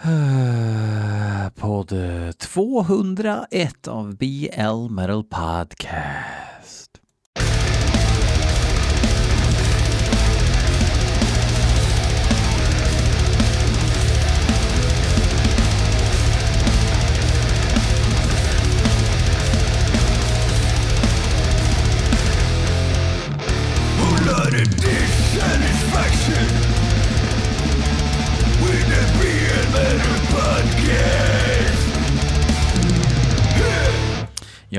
Podd 201 av BL Metal Podcast.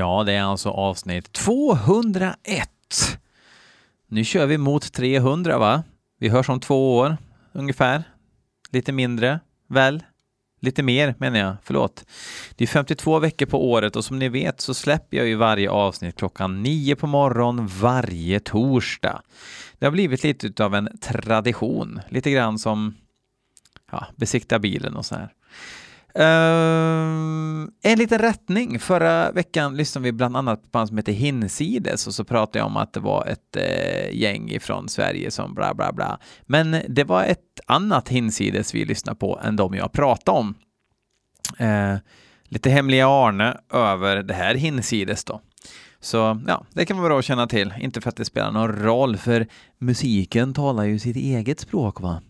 Ja, det är alltså avsnitt 201. Nu kör vi mot 300 va? Vi hörs om två år ungefär. Lite mindre, väl? Lite mer menar jag, förlåt. Det är 52 veckor på året och som ni vet så släpper jag ju varje avsnitt klockan 9 på morgon varje torsdag. Det har blivit lite av en tradition, lite grann som ja, besikta bilen och så här. Uh, en liten rättning. Förra veckan lyssnade vi bland annat på band som heter Hinsides och så pratade jag om att det var ett uh, gäng från Sverige som bla bla bla. Men det var ett annat Hinsides vi lyssnade på än de jag pratade om. Uh, lite hemliga Arne över det här Hinsides då. Så ja, det kan vara bra att känna till. Inte för att det spelar någon roll, för musiken talar ju sitt eget språk va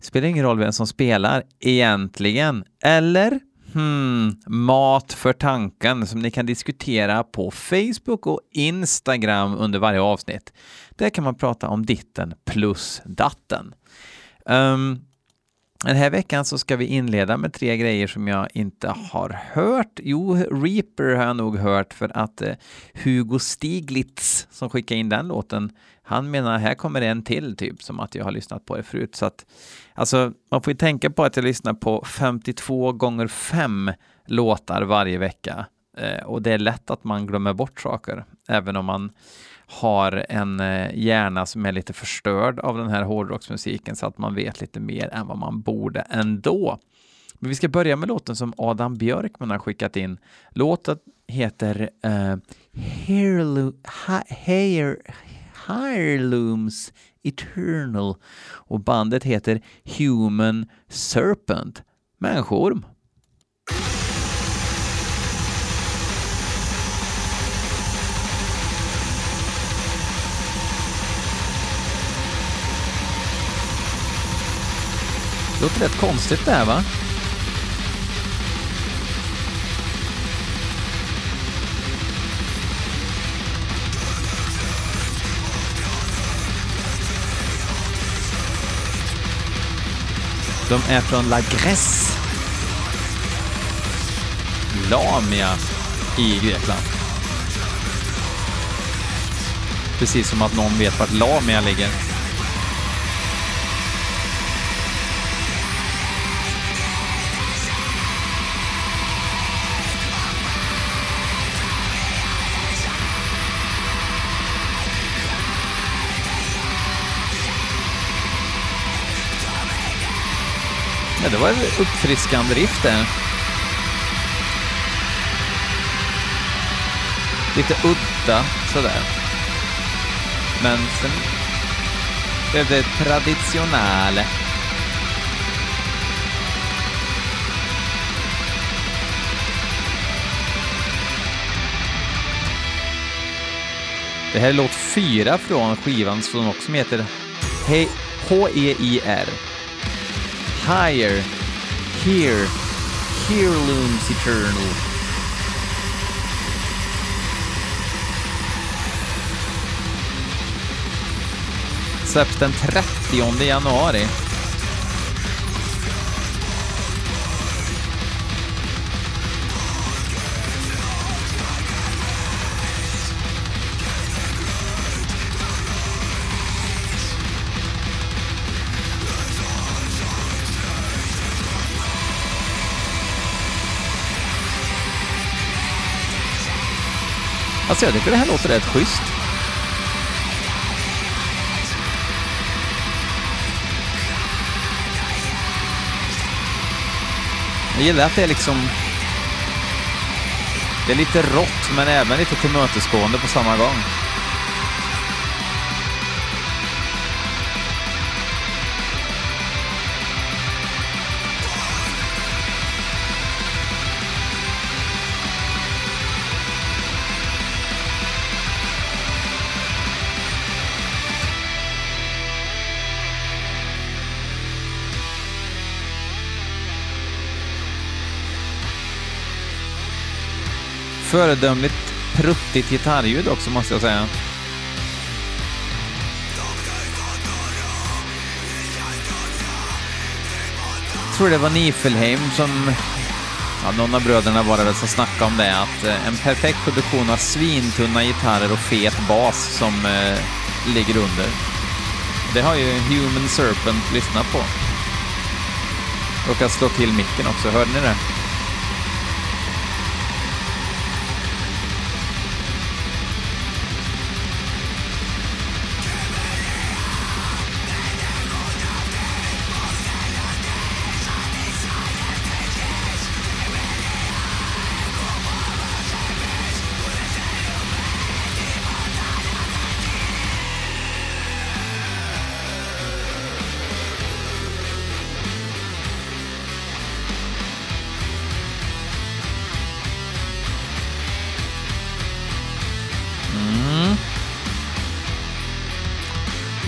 spelar ingen roll vem som spelar egentligen. Eller? Hmm, mat för tanken som ni kan diskutera på Facebook och Instagram under varje avsnitt. Där kan man prata om ditten plus datten. Um, den här veckan så ska vi inleda med tre grejer som jag inte har hört. Jo, Reaper har jag nog hört för att eh, Hugo Stiglitz som skickade in den låten, han menar här kommer en till typ som att jag har lyssnat på det förut. Så att, alltså, man får ju tänka på att jag lyssnar på 52 gånger 5 låtar varje vecka eh, och det är lätt att man glömmer bort saker, även om man har en eh, hjärna som är lite förstörd av den här hårdrocksmusiken så att man vet lite mer än vad man borde ändå. Men vi ska börja med låten som Adam Björkman har skickat in. Låten heter uh, Hirelooms Eternal och bandet heter Human Serpent, människorm. Låter rätt konstigt det här va? De är från La Grèce. Lamia i Grekland. Precis som att någon vet vart Lamia ligger. Det var en uppfriskande riff där. Lite udda sådär. Men sen blev det traditionale. Det här är låt fyra från skivan som också heter H-E-I-R. Higher, Here, Here looms eternal. Släpps den 30 januari. Alltså jag tycker det här låter rätt schysst. Jag gillar att det är liksom... Det är lite rått men även lite tillmötesgående på samma gång. Föredömligt pruttigt gitarrljud också måste jag säga. Jag tror det var Nifelheim som, ja, någon av bröderna var det väl som snackade om det, att eh, en perfekt produktion av svintunna gitarrer och fet bas som eh, ligger under. Det har ju Human Serpent lyssnat på. Råkade slå till micken också, hörde ni det?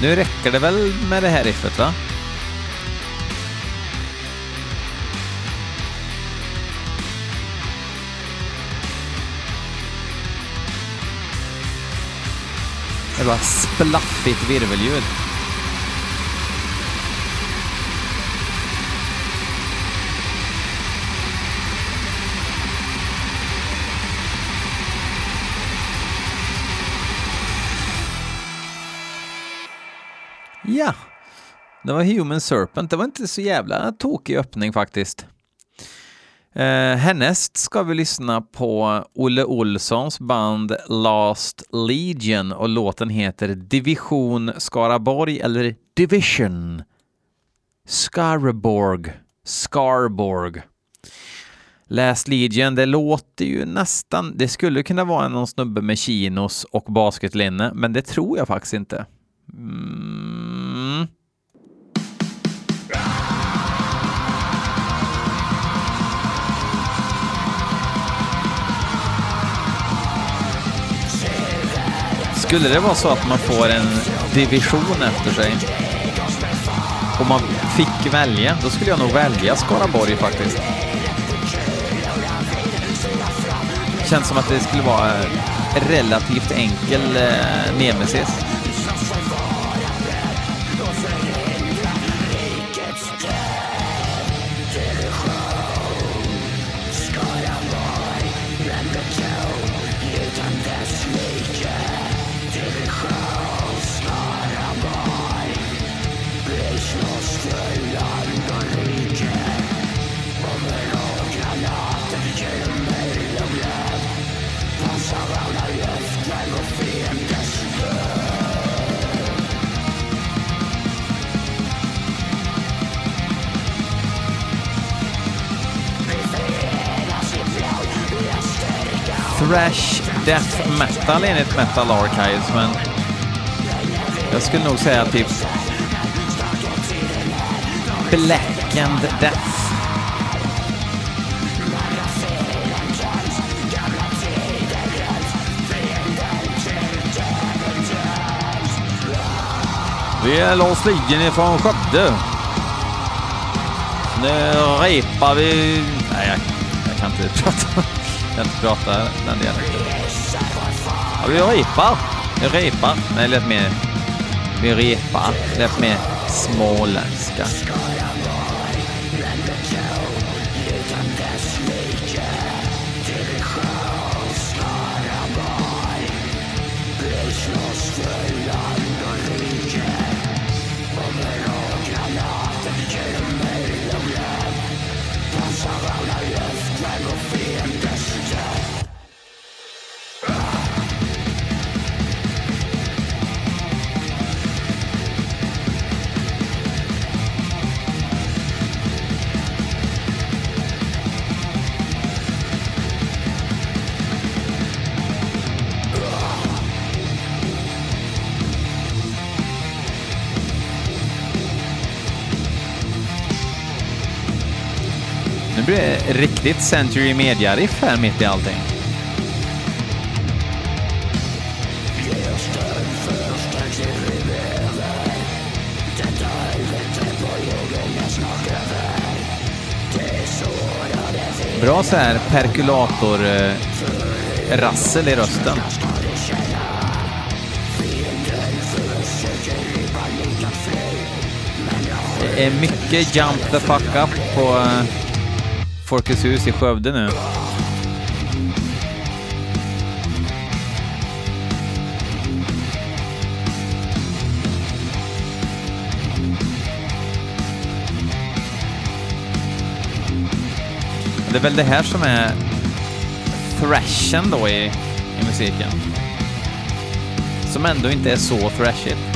Nu räcker det väl med det här riffet, va? Det var splaffigt virvelljud. Ja, det var Human Serpent. Det var inte så jävla tokig öppning faktiskt. Eh, härnäst ska vi lyssna på Olle Olssons band Last Legion och låten heter Division Skaraborg eller Division Skaraborg. Scarborg. Last Legion, det låter ju nästan... Det skulle kunna vara någon snubbe med chinos och basketlinne, men det tror jag faktiskt inte. Mm. Skulle det vara så att man får en division efter sig och man fick välja, då skulle jag nog välja Skaraborg faktiskt. Känns som att det skulle vara eh, relativt enkel eh, nemesis. Death metal enligt Metal Archives, men jag skulle nog säga typ Black and Death. Vi är Lars Lidgren ifrån Skövde. Nu repar vi... Nej, jag, jag kan inte prata Jag kan inte prata den dialekten. Ja, vi repar. Vi repar. Nej, lät mer... Vi repar. Lät mer småländska. Nu blir det riktigt Century Media-riff här mitt i allting. Bra så här perkulator-rassel i rösten. Det är mycket Jump the fuck up på eh, Folkets hus i Skövde nu. Det är väl det här som är thrashen då i, i musiken. Som ändå inte är så thrashigt.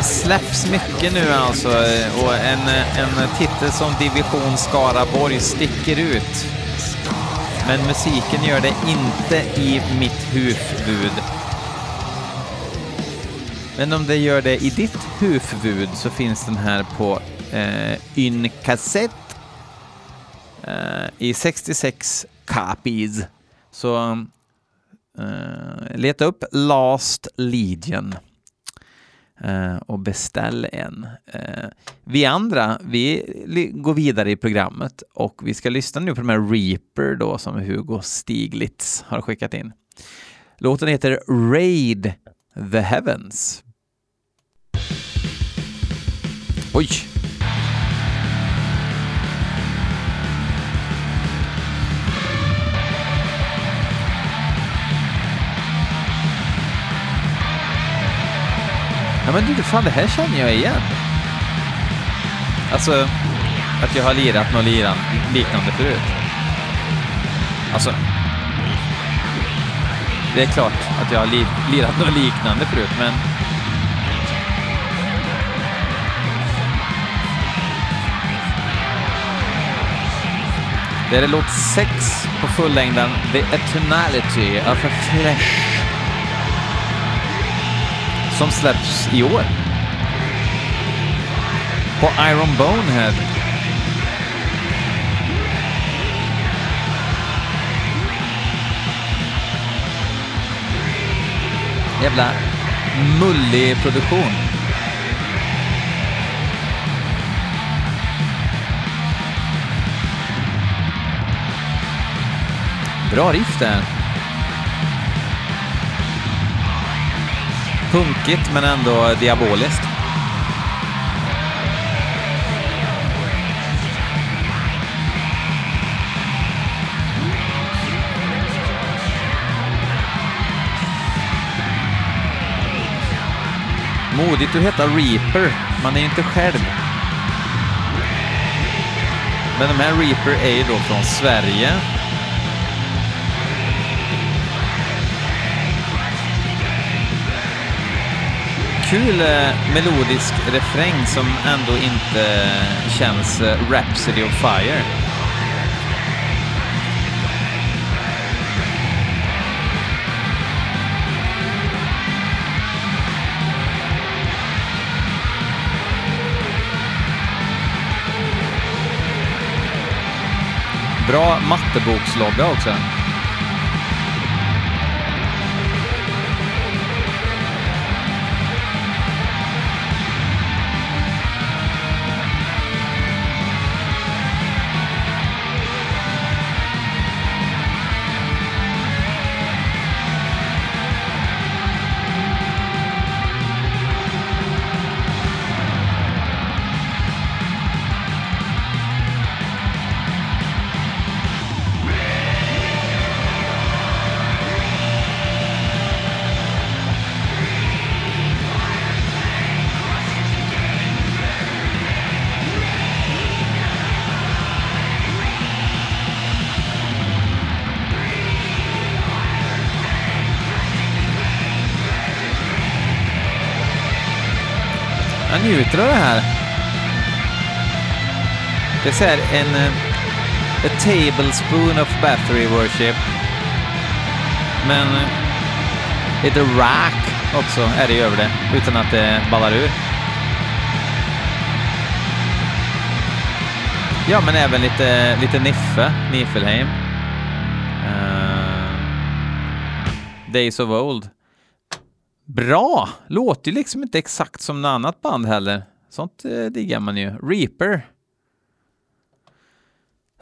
Det släpps mycket nu alltså eh, och en, eh, en titel som Division Skaraborg sticker ut. Men musiken gör det inte i mitt huvud. Men om det gör det i ditt huvud så finns den här på eh, yn kassett eh, i 66 copies. Så eh, leta upp Last Legion Eh, och beställ en. Eh, vi andra, vi går vidare i programmet och vi ska lyssna nu på de här Reaper då som Hugo Stiglitz har skickat in. Låten heter Raid the Heavens. Oj! Ja men du, fan det här känner jag igen. Alltså, att jag har lirat något liran, liknande förut. Alltså, det är klart att jag har li lirat något liknande förut, men Det är låt 6 på fullängden The Eternality of a Flesh som släpps i år. På Iron Bonehead. Jävla mullig produktion. Bra riff där. Punkigt men ändå diaboliskt. Modigt att heta Reaper. Man är ju inte själv. Men de här Reaper är ju då från Sverige. Kul eh, melodisk refräng som ändå inte eh, känns eh, Rhapsody of Fire. Bra mattebokslogga också. Det är så här en... Eh, A tablespoon of battery worship. Men eh, lite rack också är det ju över det, utan att det ballar ur. Ja, men även lite, lite Niffe, Nifelheim. Uh, Days of Old. Bra! Låter ju liksom inte exakt som något annat band heller. Sånt uh, diggar man ju. Reaper.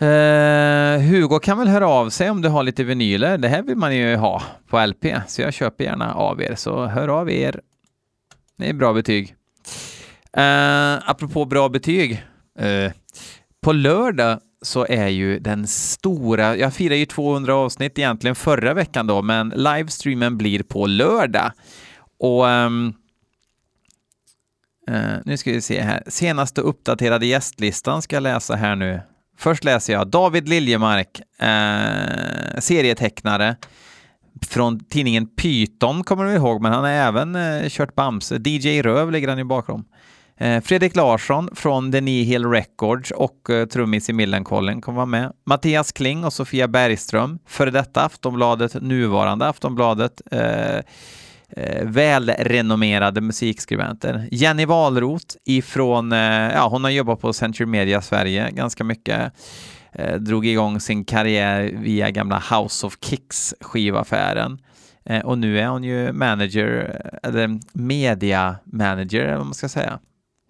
Uh, Hugo kan väl höra av sig om du har lite vinyler. Det här vill man ju ha på LP, så jag köper gärna av er. Så hör av er. Det är bra betyg. Uh, apropå bra betyg. Uh, på lördag så är ju den stora, jag firar ju 200 avsnitt egentligen förra veckan då, men livestreamen blir på lördag. Och um, uh, nu ska vi se här, senaste uppdaterade gästlistan ska jag läsa här nu. Först läser jag David Liljemark, eh, serietecknare från tidningen Python kommer du ihåg, men han har även eh, kört Bamse. DJ Röv ligger han i bakom. Eh, Fredrik Larsson från The Nihil Records och eh, trummis i Millencolin kommer vara med. Mattias Kling och Sofia Bergström, före detta Aftonbladet, nuvarande Aftonbladet. Eh, eh, välrenommerade musikskribenter. Jenny Wahlroth ifrån, eh, ja hon har jobbat på Century Media Sverige ganska mycket. Eh, drog igång sin karriär via gamla House of Kicks skivaffären. Eh, och nu är hon ju manager, eller media manager, eller vad man ska säga.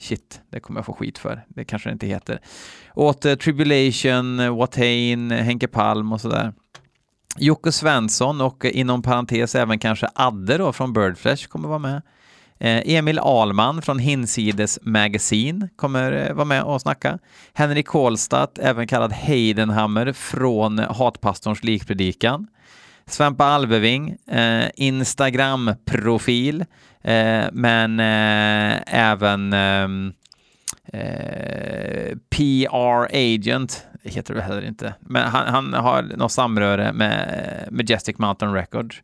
Shit, det kommer jag få skit för. Det kanske det inte heter. Åt eh, Tribulation, Watain, Henke Palm och sådär. Jocke Svensson och eh, inom parentes även kanske Adde då från Birdflesh kommer vara med. Eh, Emil Alman från Hinsides Magazine kommer eh, vara med och snacka. Henrik Kolstadt, även kallad Heidenhammer från Hatpastorns likpredikan. Svempa Alveving, eh, Instagram-profil, eh, men eh, även ehm, det heter det heller inte, men han, han har något samröre med Majestic Mountain Records.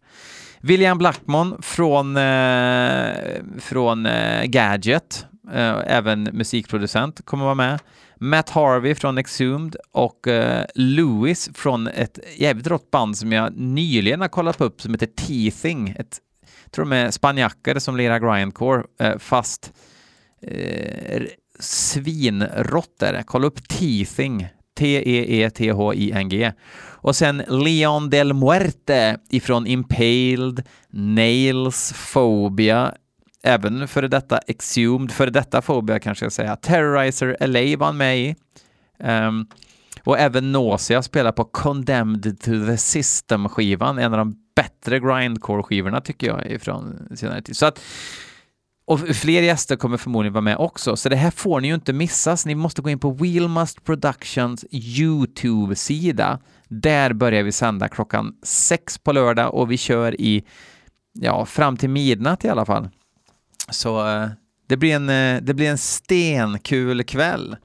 William Blackmon från, eh, från eh, Gadget, eh, även musikproducent, kommer vara med. Matt Harvey från Exhumed och eh, Lewis från ett jävligt rått band som jag nyligen har kollat upp som heter Teething. Ett, jag tror de är spanjacker som lirar grindcore, eh, fast eh, svinrått är det. Kolla upp Teething. T-E-E-T-H-I-N-G. Och sen Leon Del Muerte ifrån Impaled, Nails, Phobia, även före detta Exhumed, före detta Phobia kanske jag ska säga. Terrorizer LA var han med i. Um, och även Nausea spelar på Condemned to the System-skivan, en av de bättre grindcore-skivorna tycker jag ifrån senare tid. Så att och fler gäster kommer förmodligen vara med också, så det här får ni ju inte missas. Ni måste gå in på Wheelmust Productions YouTube-sida. Där börjar vi sända klockan sex på lördag och vi kör i, ja, fram till midnatt i alla fall. Så eh, det blir en, eh, det blir en stenkul kväll.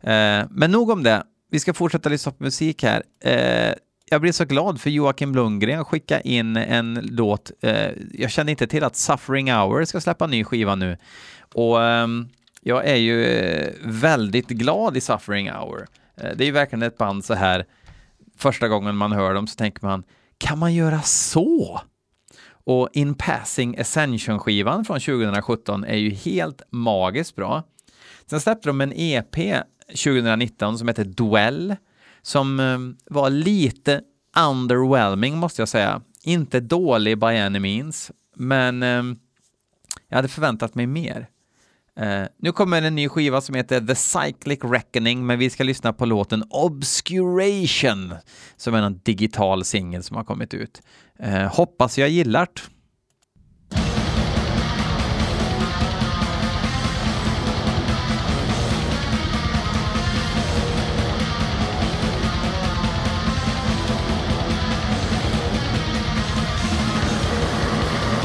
Eh, men nog om det. Vi ska fortsätta lyssna på musik här jag blir så glad för Joakim Lundgren skickade in en låt. Eh, jag kände inte till att Suffering Hour ska släppa en ny skiva nu. Och eh, jag är ju eh, väldigt glad i Suffering Hour. Eh, det är ju verkligen ett band så här, första gången man hör dem så tänker man, kan man göra så? Och In Passing Ascension-skivan från 2017 är ju helt magiskt bra. Sen släppte de en EP 2019 som heter Duell som ehm, var lite underwhelming måste jag säga. Inte dålig by any means, men ehm, jag hade förväntat mig mer. Eh, nu kommer en ny skiva som heter The Cyclic Reckoning, men vi ska lyssna på låten Obscuration, som är en digital singel som har kommit ut. Eh, hoppas jag gillar det.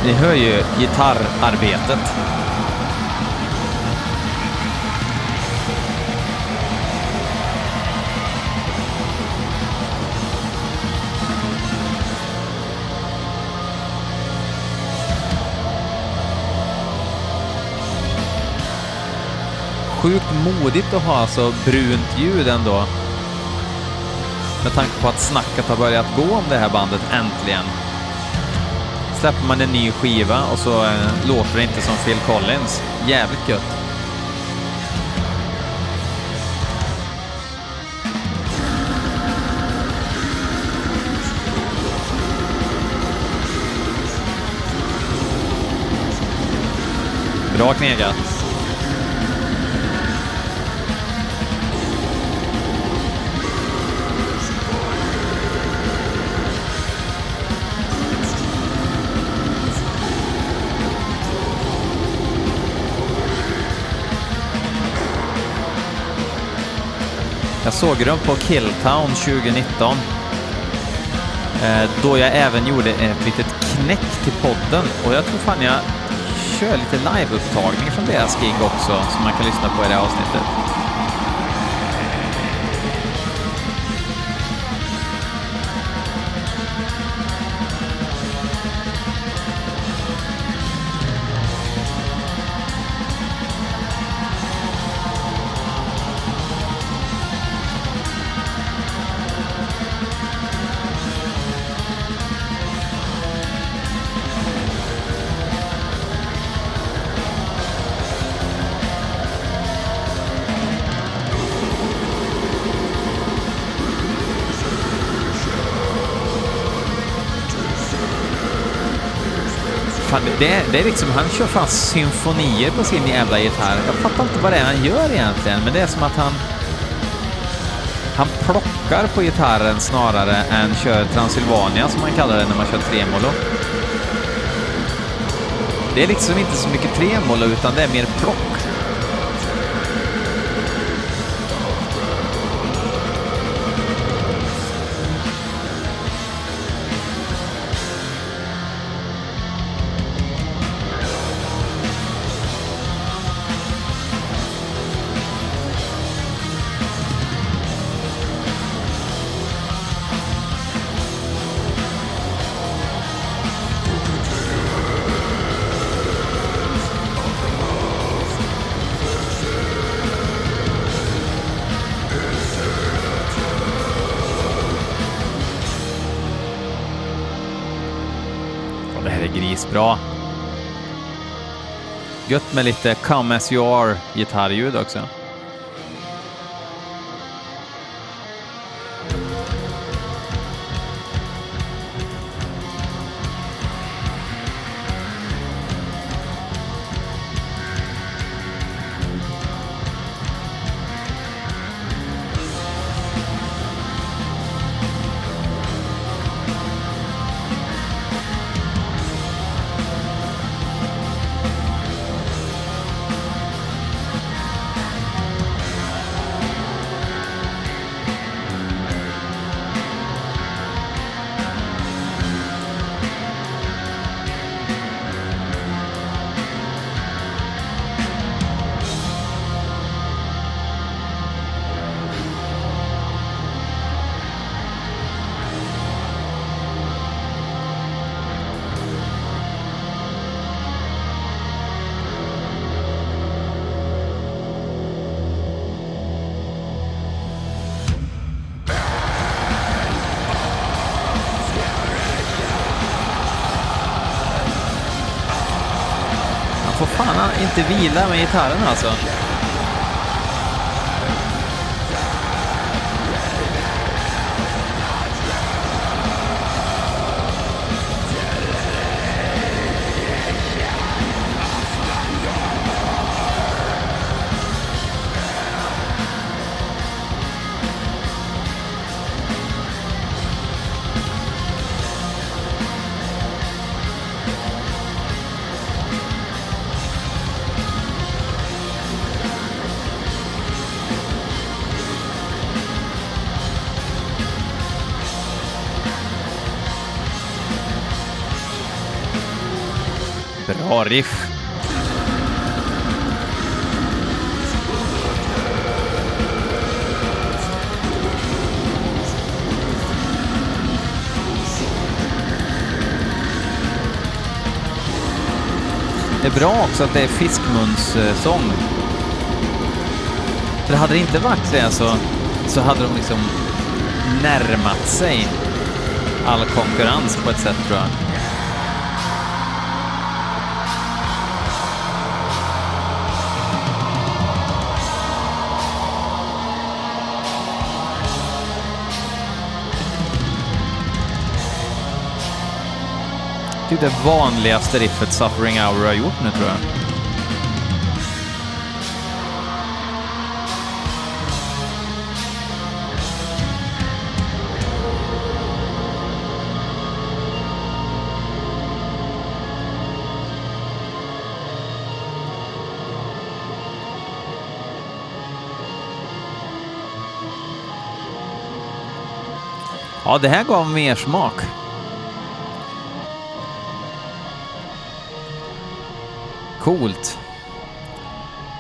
Ni hör ju gitarrarbetet. Sjukt modigt att ha så brunt ljud ändå. Med tanke på att snacket har börjat gå om det här bandet äntligen. Släpper man en ny skiva och så eh, låter det inte som Phil Collins. Jävligt gött. Bra knegat. Jag såg dem på Killtown 2019. Eh, då jag även gjorde ett litet knäck till podden och jag tror fan jag kör lite liveupptagning från deras gig också som man kan lyssna på i det här avsnittet. Det, det är liksom, han kör fan symfonier på sin jävla gitarr. Jag fattar inte vad det är han gör egentligen, men det är som att han... Han plockar på gitarren snarare än kör Transylvania, som man kallar det när man kör tremolo. Det är liksom inte så mycket tremolo, utan det är mer plock. Gött med lite Come As You Are gitarrljud också. Inte vila med gitarren alltså. Riff. Det är bra också att det är fiskmunssång. För hade det inte varit det så, så hade de liksom närmat sig all konkurrens på ett sätt tror jag. Det är det vanligaste riffet Suffering Hour har gjort nu tror jag. Ja, det här gav mer smak. Coolt.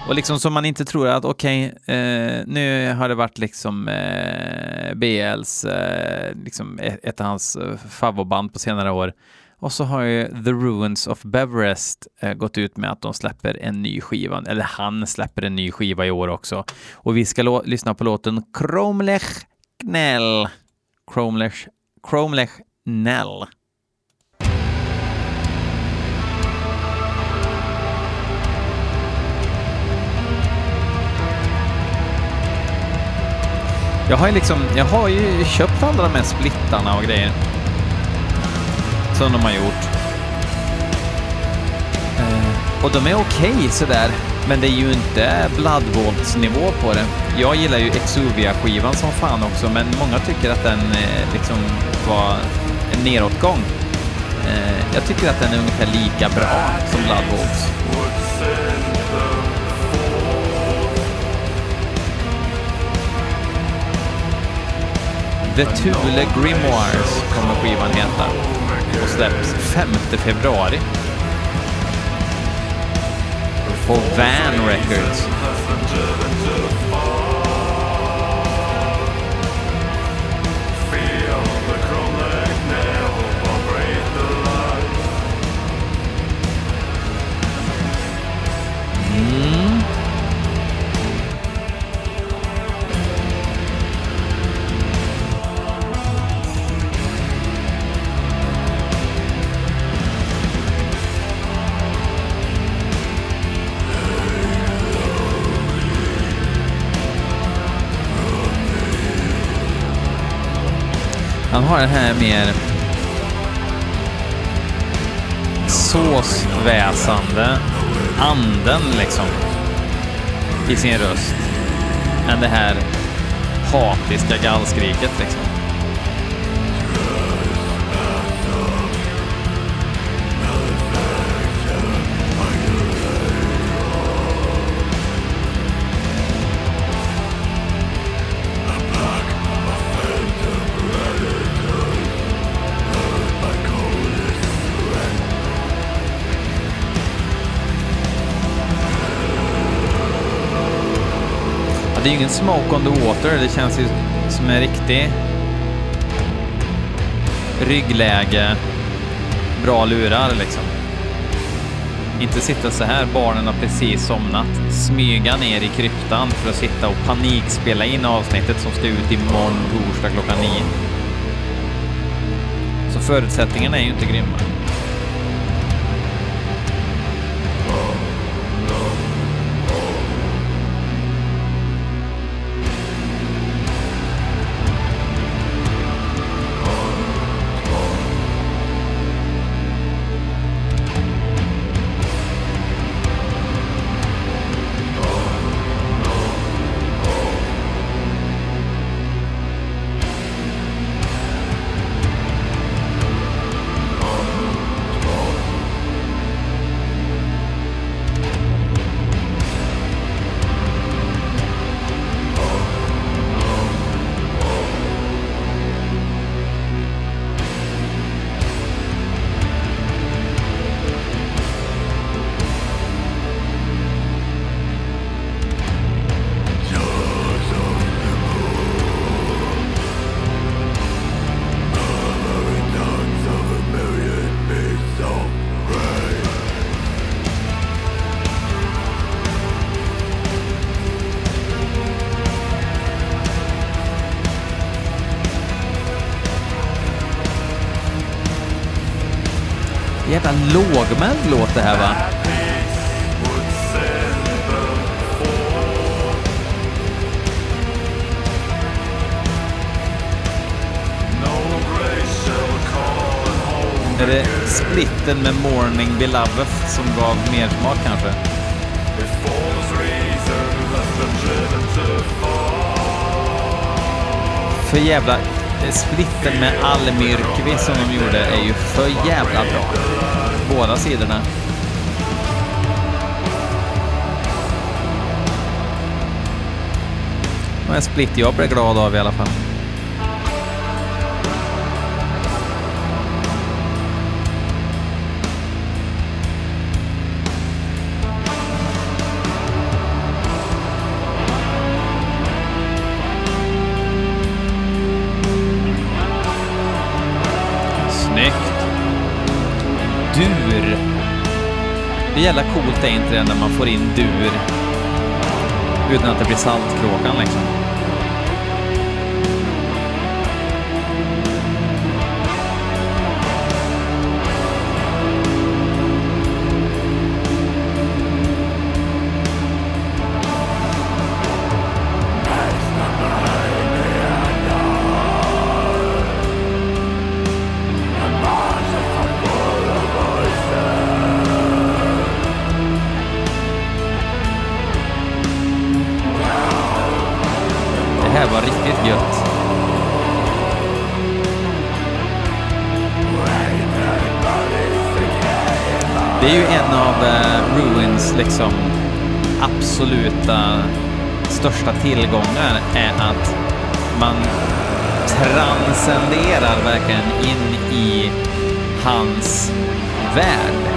Och liksom som man inte tror att okej, okay, eh, nu har det varit liksom eh, BLs, eh, liksom ett av hans eh, favoband på senare år. Och så har ju The Ruins of Beverest eh, gått ut med att de släpper en ny skiva, eller han släpper en ny skiva i år också. Och vi ska lyssna på låten Kromlech Knell. Kromlech, Kromlech Nell. Jag har ju liksom, jag har ju köpt alla de här splittarna och grejer. Som de har gjort. Eh, och de är okej okay, sådär, men det är ju inte Bloodvolts-nivå på det. Jag gillar ju Exuvia-skivan som fan också, men många tycker att den eh, liksom var en nedåtgång. Eh, jag tycker att den är ungefär lika bra som Bloodvolts. The Thule Grimoires kommer skivan heta och släpps 5 februari. På Van Records. Han har den här mer såsväsande anden liksom i sin röst än det här hatiska gallskriket liksom. Det är ju ingen smoke on the water. Det känns ju som en riktig ryggläge, bra lurar liksom. Inte sitta så här, barnen har precis somnat, smyga ner i kryptan för att sitta och panikspela in avsnittet som ska ut imorgon torsdag klockan nio. Så förutsättningarna är ju inte grymma. Jäkla lågmäld låt det här va? Är det splitten med Morning Beloved som gav mer smak kanske? För jävla... Splitten med Almyrkvi som de gjorde är ju för jävla bra. Båda sidorna. Och en split jag blev glad av i alla fall. Jävla coolt är inte det när man får in dur utan att det blir saltkråkan liksom. Här var riktigt gött. Det är ju en av eh, Ruins liksom absoluta största tillgångar är att man transcenderar verkligen in i hans värld.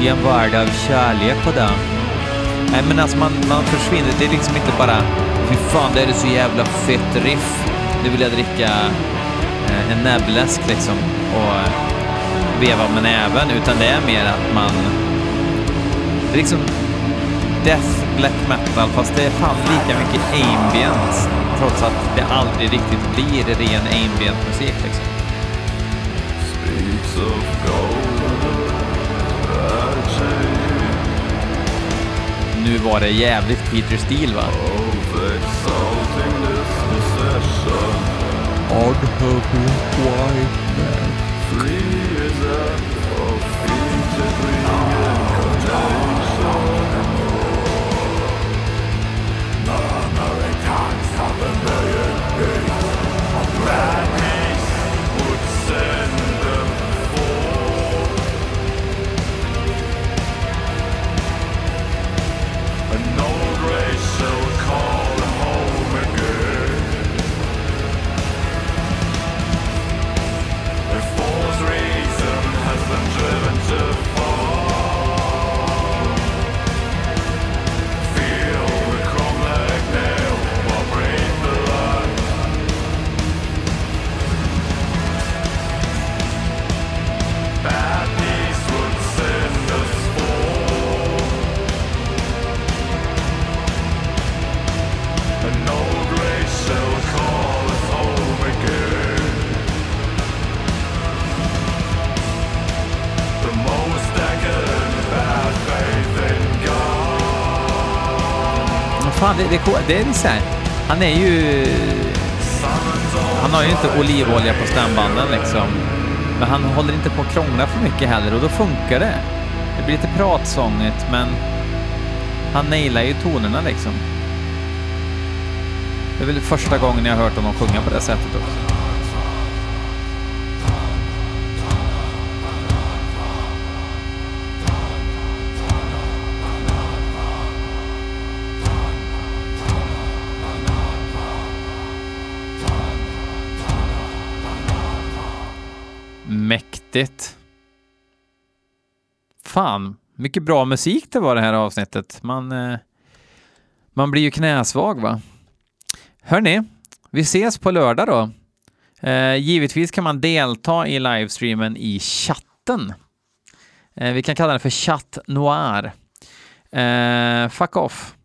I en värld av kärlek på den. Nej men alltså man, man försvinner, det är liksom inte bara fy fan det är så jävla fett riff, nu vill jag dricka eh, en näbbläsk liksom och eh, veva med näven, utan det är mer att man... Det är liksom death black metal fast det är fan lika mycket ambient trots att det aldrig riktigt blir ren ambient musik liksom. Nu var det jävligt Peter Steele va? Oh, Fan, det, det, är det är så här. Han är ju... Han har ju inte olivolja på stämbanden liksom. Men han håller inte på att krångla för mycket heller och då funkar det. Det blir lite pratsångigt men han nailar ju tonerna liksom. Det är väl första gången jag har hört honom sjunga på det sättet också. Häftigt. Fan, mycket bra musik det var det här avsnittet. Man, eh, man blir ju knäsvag va. Hörni, vi ses på lördag då. Eh, givetvis kan man delta i livestreamen i chatten. Eh, vi kan kalla den för chatt noir. Eh, fuck off.